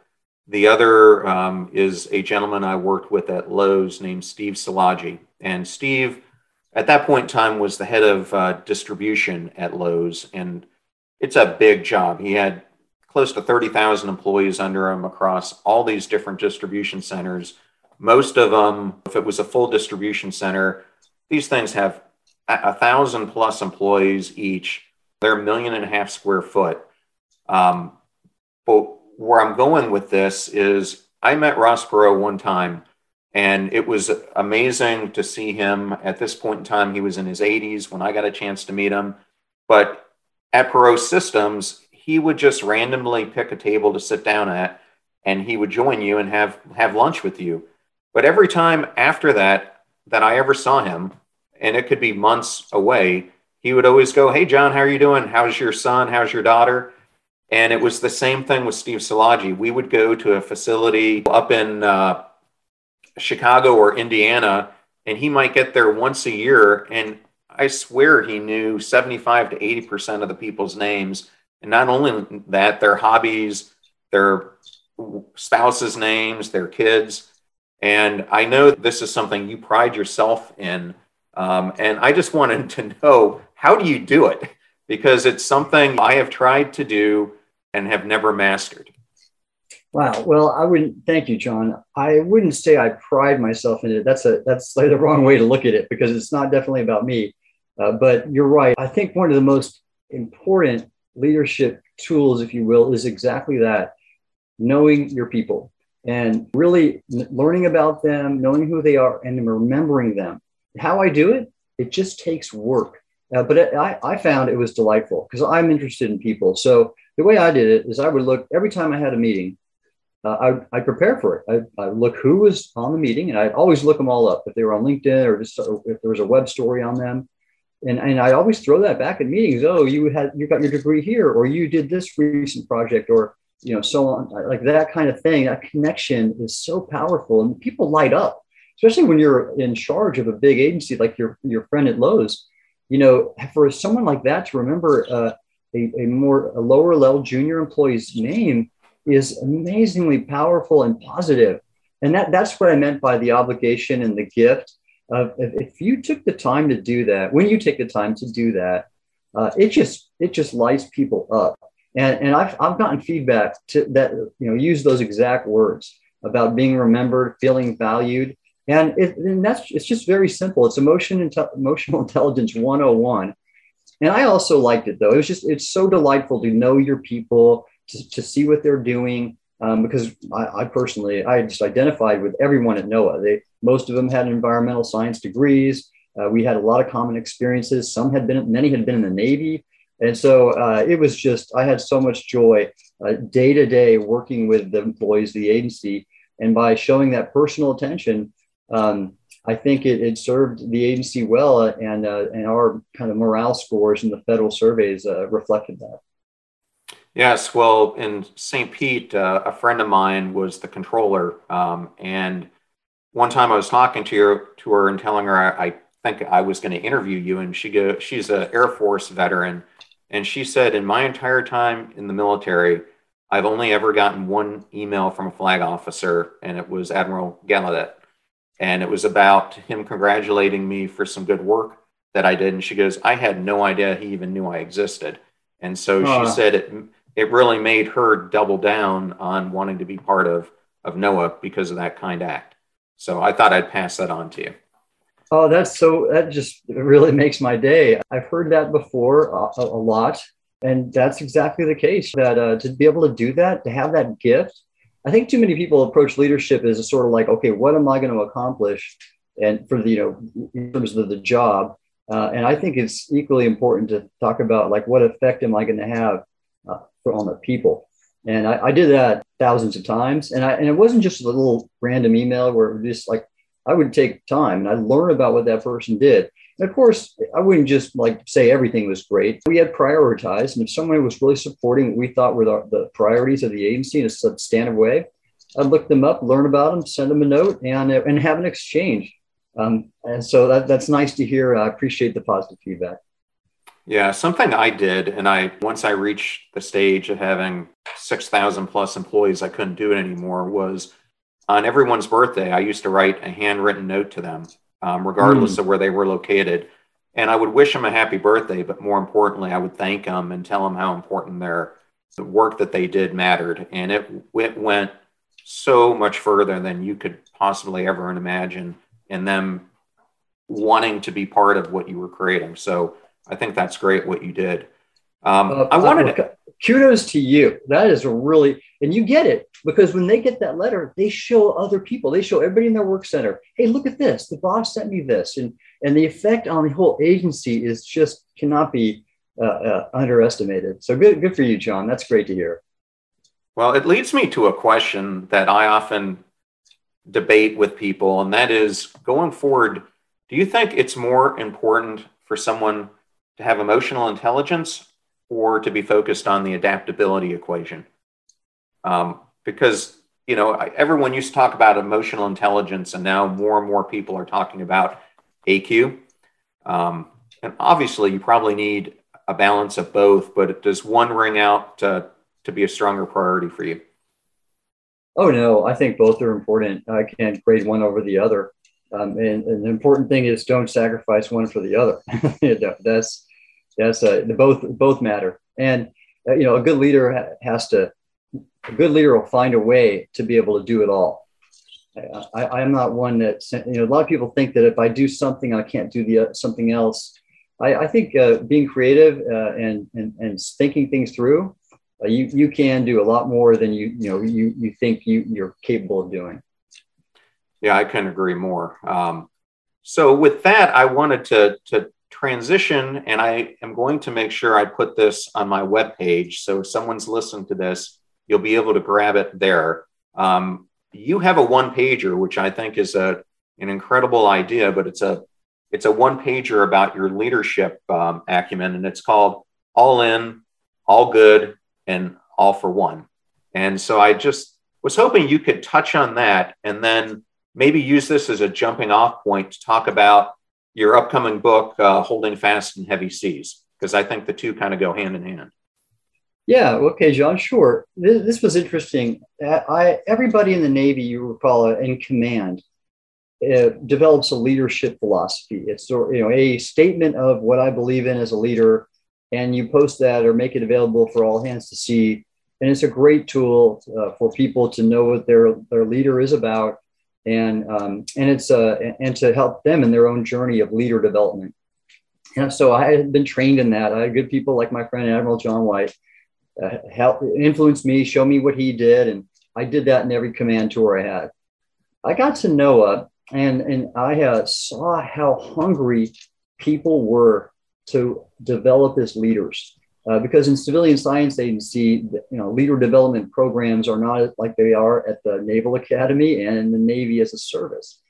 The other um, is a gentleman I worked with at Lowe's named Steve Szilagyi. And Steve, at that point in time, was the head of uh, distribution at Lowe's. And it's a big job. He had close to 30,000 employees under him across all these different distribution centers. Most of them, if it was a full distribution center, these things have a, a thousand plus employees each. They're a million and a half square foot. Um, but where I'm going with this is I met Ross Perot one time, and it was amazing to see him. At this point in time, he was in his 80s when I got a chance to meet him. But at Perot Systems, he would just randomly pick a table to sit down at, and he would join you and have have lunch with you. But every time after that that I ever saw him, and it could be months away, he would always go, "Hey, John, how are you doing? How's your son? How's your daughter?" And it was the same thing with Steve Szilagyi. We would go to a facility up in uh, Chicago or Indiana, and he might get there once a year. And I swear he knew 75 to 80% of the people's names. And not only that, their hobbies, their spouses' names, their kids. And I know this is something you pride yourself in. Um, and I just wanted to know how do you do it? Because it's something I have tried to do and have never mastered? Wow. Well, I wouldn't. Thank you, John. I wouldn't say I pride myself in it. That's a that's like the wrong way to look at it because it's not definitely about me. Uh, but you're right. I think one of the most important leadership tools, if you will, is exactly that: knowing your people and really learning about them, knowing who they are, and remembering them. How I do it, it just takes work. Uh, but it, I, I found it was delightful because I'm interested in people. So the way I did it is I would look every time I had a meeting, uh, I, I prepare for it. I, I look who was on the meeting and I'd always look them all up if they were on LinkedIn or just if there was a web story on them. And, and I always throw that back at meetings. Oh, you had, you got your degree here, or you did this recent project or, you know, so on like that kind of thing. That connection is so powerful and people light up, especially when you're in charge of a big agency, like your, your friend at Lowe's, you know, for someone like that to remember, uh, a, a more a lower level junior employee's name is amazingly powerful and positive. And that, that's what I meant by the obligation and the gift if, if you took the time to do that, when you take the time to do that, uh, it just it just lights people up. And, and I've, I've gotten feedback to that, you know, use those exact words about being remembered, feeling valued. And, it, and that's it's just very simple. It's emotion and emotional intelligence 101 and I also liked it though. It was just, it's so delightful to know your people, to, to see what they're doing. Um, because I, I, personally, I just identified with everyone at NOAA. They, most of them had environmental science degrees. Uh, we had a lot of common experiences. Some had been, many had been in the Navy. And so uh, it was just, I had so much joy day to day working with the employees of the agency. And by showing that personal attention, um, I think it, it served the agency well, and uh, and our kind of morale scores in the federal surveys uh, reflected that. Yes, well, in St. Pete, uh, a friend of mine was the controller, um, and one time I was talking to her to her and telling her I, I think I was going to interview you, and she go she's an Air Force veteran, and she said in my entire time in the military. I've only ever gotten one email from a flag officer, and it was Admiral Gallaudet and it was about him congratulating me for some good work that I did. And she goes, I had no idea he even knew I existed. And so uh. she said it it really made her double down on wanting to be part of of NOAA because of that kind act. So I thought I'd pass that on to you. Oh, that's so that just really makes my day. I've heard that before a, a lot. And that's exactly the case that uh, to be able to do that, to have that gift, I think too many people approach leadership as a sort of like, okay, what am I going to accomplish? And for the, you know, in terms of the job. Uh, and I think it's equally important to talk about like what effect am I going to have for, on the people. And I, I, did that thousands of times. And I, and it wasn't just a little random email where it was just like, I would take time and I'd learn about what that person did. And of course, I wouldn't just like say everything was great. We had prioritized, and if someone was really supporting what we thought were the, the priorities of the agency in a substantive way, I'd look them up, learn about them, send them a note, and and have an exchange. Um, and so that, that's nice to hear. I appreciate the positive feedback. Yeah, something I did, and I once I reached the stage of having six thousand plus employees, I couldn't do it anymore. Was on everyone's birthday, I used to write a handwritten note to them um, regardless mm. of where they were located. And I would wish them a happy birthday, but more importantly, I would thank them and tell them how important their the work that they did mattered. And it, it went so much further than you could possibly ever imagine and them wanting to be part of what you were creating. So I think that's great what you did. Um, uh, I wanted to. Kudos to you. That is a really, and you get it because when they get that letter, they show other people. They show everybody in their work center. Hey, look at this. The boss sent me this, and and the effect on the whole agency is just cannot be uh, uh, underestimated. So good, good for you, John. That's great to hear. Well, it leads me to a question that I often debate with people, and that is going forward. Do you think it's more important for someone to have emotional intelligence or to be focused on the adaptability equation. Um, because, you know, everyone used to talk about emotional intelligence, and now more and more people are talking about AQ. Um, and obviously, you probably need a balance of both, but does one ring out to, to be a stronger priority for you? Oh, no, I think both are important. I can't grade one over the other. Um, and, and, the important thing is don't sacrifice one for the other. that's Yes, uh, both both matter, and uh, you know a good leader has to. A good leader will find a way to be able to do it all. I, am not one that you know. A lot of people think that if I do something, I can't do the uh, something else. I, I think uh, being creative uh, and, and and thinking things through, you you can do a lot more than you you know you you think you you're capable of doing. Yeah, I can agree more. Um, so with that, I wanted to to transition, and I am going to make sure I put this on my webpage. So if someone's listening to this, you'll be able to grab it there. Um, you have a one pager, which I think is a, an incredible idea, but it's a it's a one pager about your leadership um, acumen, and it's called All In, All Good, and All for One. And so I just was hoping you could touch on that and then maybe use this as a jumping off point to talk about your upcoming book, uh, Holding Fast in Heavy Seas, because I think the two kind of go hand in hand. Yeah, okay, John, sure. This, this was interesting. I, everybody in the Navy, you recall, uh, in command, uh, develops a leadership philosophy. It's you know a statement of what I believe in as a leader, and you post that or make it available for all hands to see. And it's a great tool uh, for people to know what their their leader is about and um, and it's uh, and to help them in their own journey of leader development. And so I had been trained in that. I had good people like my friend Admiral John White uh, help influence me, show me what he did, and I did that in every command tour I had. I got to NOAA, and and I uh, saw how hungry people were to develop as leaders. Uh, because in civilian science agency, you know, leader development programs are not like they are at the Naval Academy and the Navy as a service.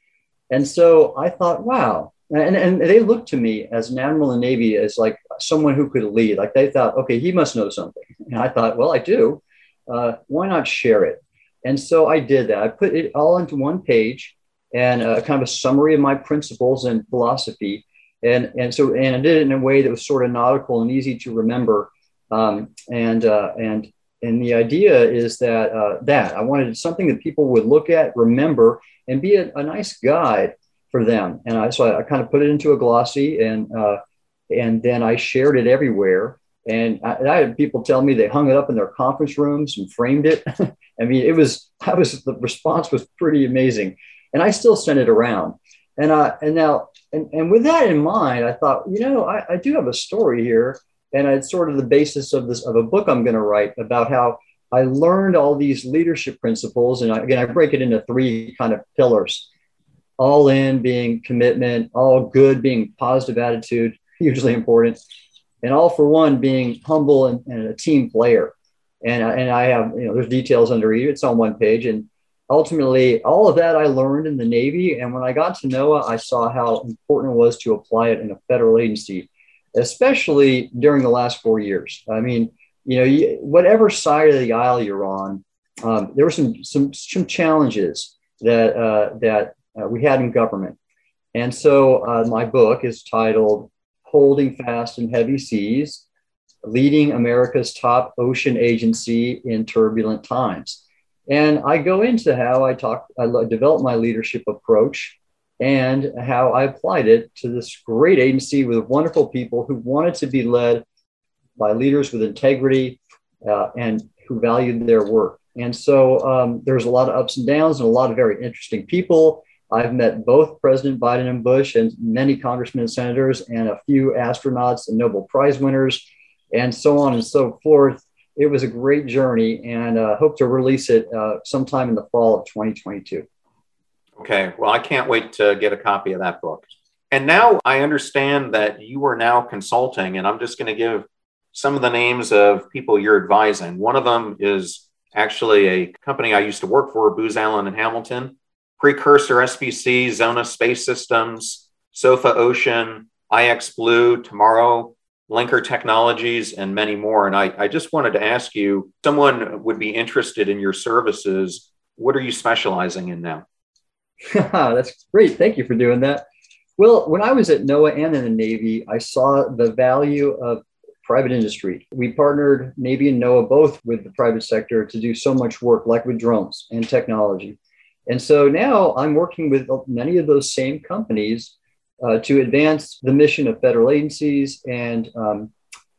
And so I thought, wow. And, and they looked to me as an admiral in the Navy as like someone who could lead. Like they thought, okay, he must know something. And I thought, well, I do. Uh, why not share it? And so I did that. I put it all into one page and uh, kind of a summary of my principles and philosophy and and so and I did it in a way that was sort of nautical and easy to remember. Um, and uh, and and the idea is that uh, that I wanted something that people would look at, remember, and be a, a nice guide for them. And I so I, I, kind of put it into a glossy, and uh, and then I shared it everywhere. And I, I, had people tell me they hung it up in their conference rooms and framed it. I mean, it was I was the response was pretty amazing, and I still sent it around. And uh, and now and, and with that in mind, I thought, you know, I, I do have a story here. And it's sort of the basis of this of a book I'm going to write about how I learned all these leadership principles. And I, again, I break it into three kind of pillars all in being commitment, all good being positive attitude, hugely important, and all for one being humble and, and a team player. And, and I have, you know, there's details under each, it's on one page. And ultimately, all of that I learned in the Navy. And when I got to NOAA, I saw how important it was to apply it in a federal agency, especially during the last four years. I mean, you know, you, whatever side of the aisle you're on, um, there were some some some challenges that uh, that uh, we had in government, and so uh, my book is titled "Holding Fast in Heavy Seas: Leading America's Top Ocean Agency in Turbulent Times." And I go into how I talk, I developed my leadership approach and how I applied it to this great agency with wonderful people who wanted to be led by leaders with integrity uh, and who valued their work. And so um, there's a lot of ups and downs and a lot of very interesting people I've met both President Biden and Bush and many congressmen and senators and a few astronauts and Nobel Prize winners and so on and so forth. It was a great journey and uh, hope to release it uh, sometime in the fall of 2022. Okay. Well, I can't wait to get a copy of that book. And now I understand that you are now consulting, and I'm just going to give some of the names of people you're advising. One of them is actually a company I used to work for, Booz Allen and Hamilton, Precursor SPC, Xona Space Systems, Sofar Ocean, IX Blue, Tomorrow, Linker Technologies, and many more. And I, I just wanted to ask you someone would be interested in your services. What are you specializing in now? That's great. Thank you for doing that. Well, when I was at NOAA and in the Navy, I saw the value of private industry. We partnered, Navy and NOAA both with the private sector to do so much work, like with drones and technology. And so now I'm working with many of those same companies uh, to advance the mission of federal agencies and um,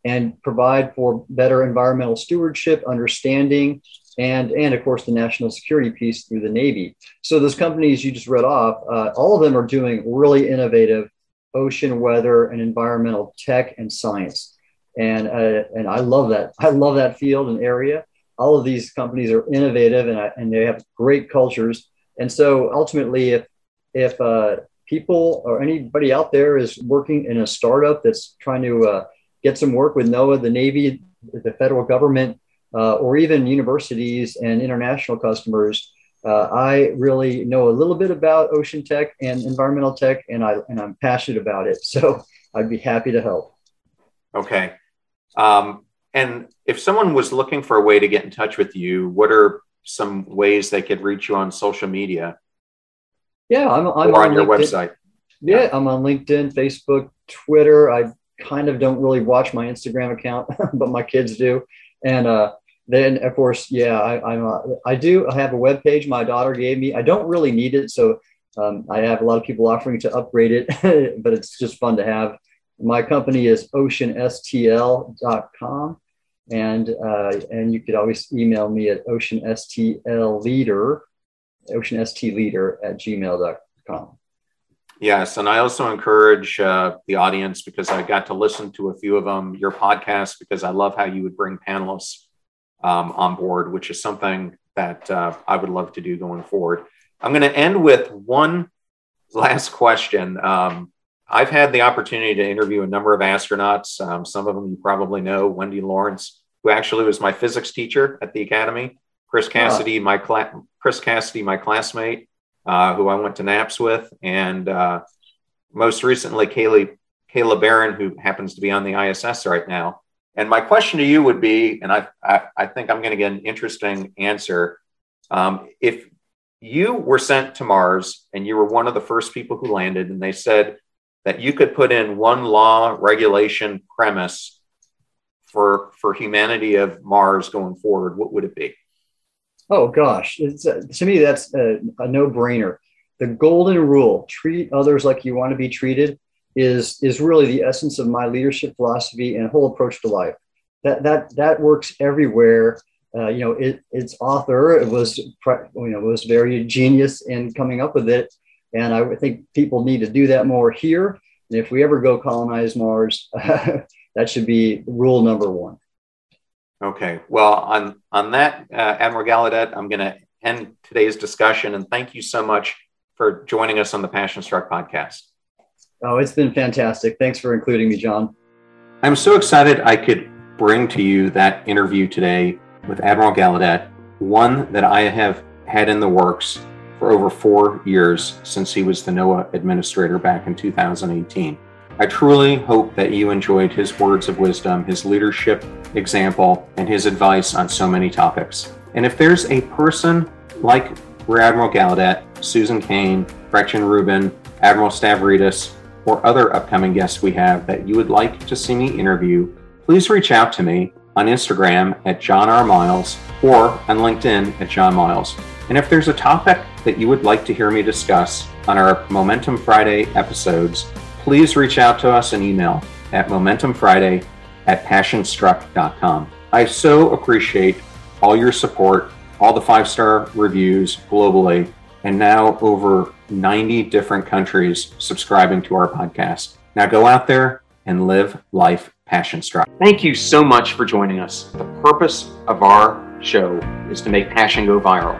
and provide for better environmental stewardship, understanding, and and of course the national security piece through the Navy. So those companies you just read off, uh, all of them are doing really innovative ocean weather and environmental tech and science and uh, and I love that. I love that field and area. All of these companies are innovative and I, and they have great cultures. And so ultimately, if if uh, people or anybody out there is working in a startup that's trying to uh, get some work with NOAA, the Navy, the federal government, uh, or even universities and international customers. Uh, I really know a little bit about ocean tech and environmental tech, and I and I'm passionate about it. So I'd be happy to help. Okay. Um, and if someone was looking for a way to get in touch with you, what are some ways they could reach you on social media? Yeah, I'm, I'm on, on your website. Yeah, I'm on LinkedIn, Facebook, Twitter. I kind of don't really watch my Instagram account, but my kids do. And uh, then, of course, yeah, I, I'm. Uh, I do. I have a web page my daughter gave me. I don't really need it, so um, I have a lot of people offering to upgrade it, but it's just fun to have. My company is oceanstl.com. And, uh, and you could always email me at oceanstlleader, oceanstleader at gmail.com. Yes, and I also encourage uh, the audience because I got to listen to a few of them, your podcast, because I love how you would bring panelists um, on board, which is something that uh, I would love to do going forward. I'm going to end with one last question. Um, I've had the opportunity to interview a number of astronauts. Um, some of them you probably know, Wendy Lawrence, who actually was my physics teacher at the academy. Chris Cassidy, my cla- Chris Cassidy, my classmate, uh, who I went to NAPS with, and uh, most recently Kaylee Kayla Barron, who happens to be on the ISS right now. And my question to you would be, and I I, I think I'm going to get an interesting answer. Um, if you were sent to Mars and you were one of the first people who landed, and they said, that you could put in one law regulation premise for for humanity of Mars going forward, what would it be? Oh gosh, it's, uh, to me that's a, a no-brainer. The golden rule: treat others like you want to be treated is is really the essence of my leadership philosophy and whole approach to life. That that that works everywhere. Uh, you know, it, its author it was you know was very genius in coming up with it, and I think people need to do that more here. And if we ever go colonize Mars, that should be rule number one. Okay. Well, on on that, uh, Admiral Gallaudet, I'm going to end today's discussion, and thank you so much for joining us on the Passion Struck podcast. Oh, it's been fantastic. Thanks for including me, John. I'm so excited I could bring to you that interview today with Admiral Gallaudet, one that I have had in the works for over four years since he was the NOAA administrator back in 2018. I truly hope that you enjoyed his words of wisdom, his leadership example, and his advice on so many topics. And if there's a person like Rear Admiral Gallaudet, Susan Cain, Gretchen Rubin, Admiral Stavridis, or other upcoming guests we have that you would like to see me interview, please reach out to me on Instagram at John R. Miles or on LinkedIn at John Miles. And if there's a topic that you would like to hear me discuss on our Momentum Friday episodes, please reach out to us an email at momentumfriday at passionstruck.com. I so appreciate all your support, all the five star reviews globally, and now over 90 different countries subscribing to our podcast. Now go out there and live life passion struck. Thank you so much for joining us. The purpose of our show is to make passion go viral.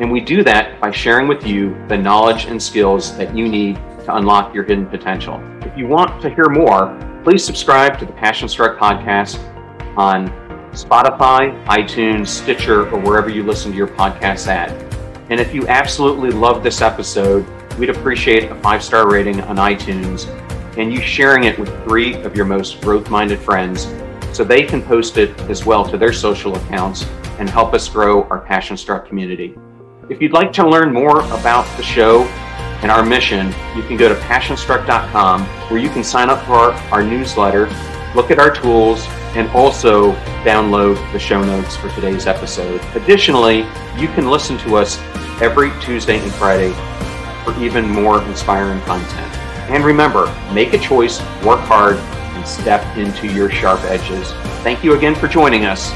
And we do that by sharing with you the knowledge and skills that you need to unlock your hidden potential. If you want to hear more, please subscribe to the Passion Struck podcast on Spotify, iTunes, Stitcher, or wherever you listen to your podcasts at. And if you absolutely love this episode, we'd appreciate a five star rating on iTunes and you sharing it with three of your most growth minded friends so they can post it as well to their social accounts and help us grow our Passion Struck community. If you'd like to learn more about the show and our mission, you can go to passionstruck.com where you can sign up for our, our newsletter, look at our tools, and also download the show notes for today's episode. Additionally, you can listen to us every Tuesday and Friday for even more inspiring content. And remember, make a choice, work hard, and step into your sharp edges. Thank you again for joining us.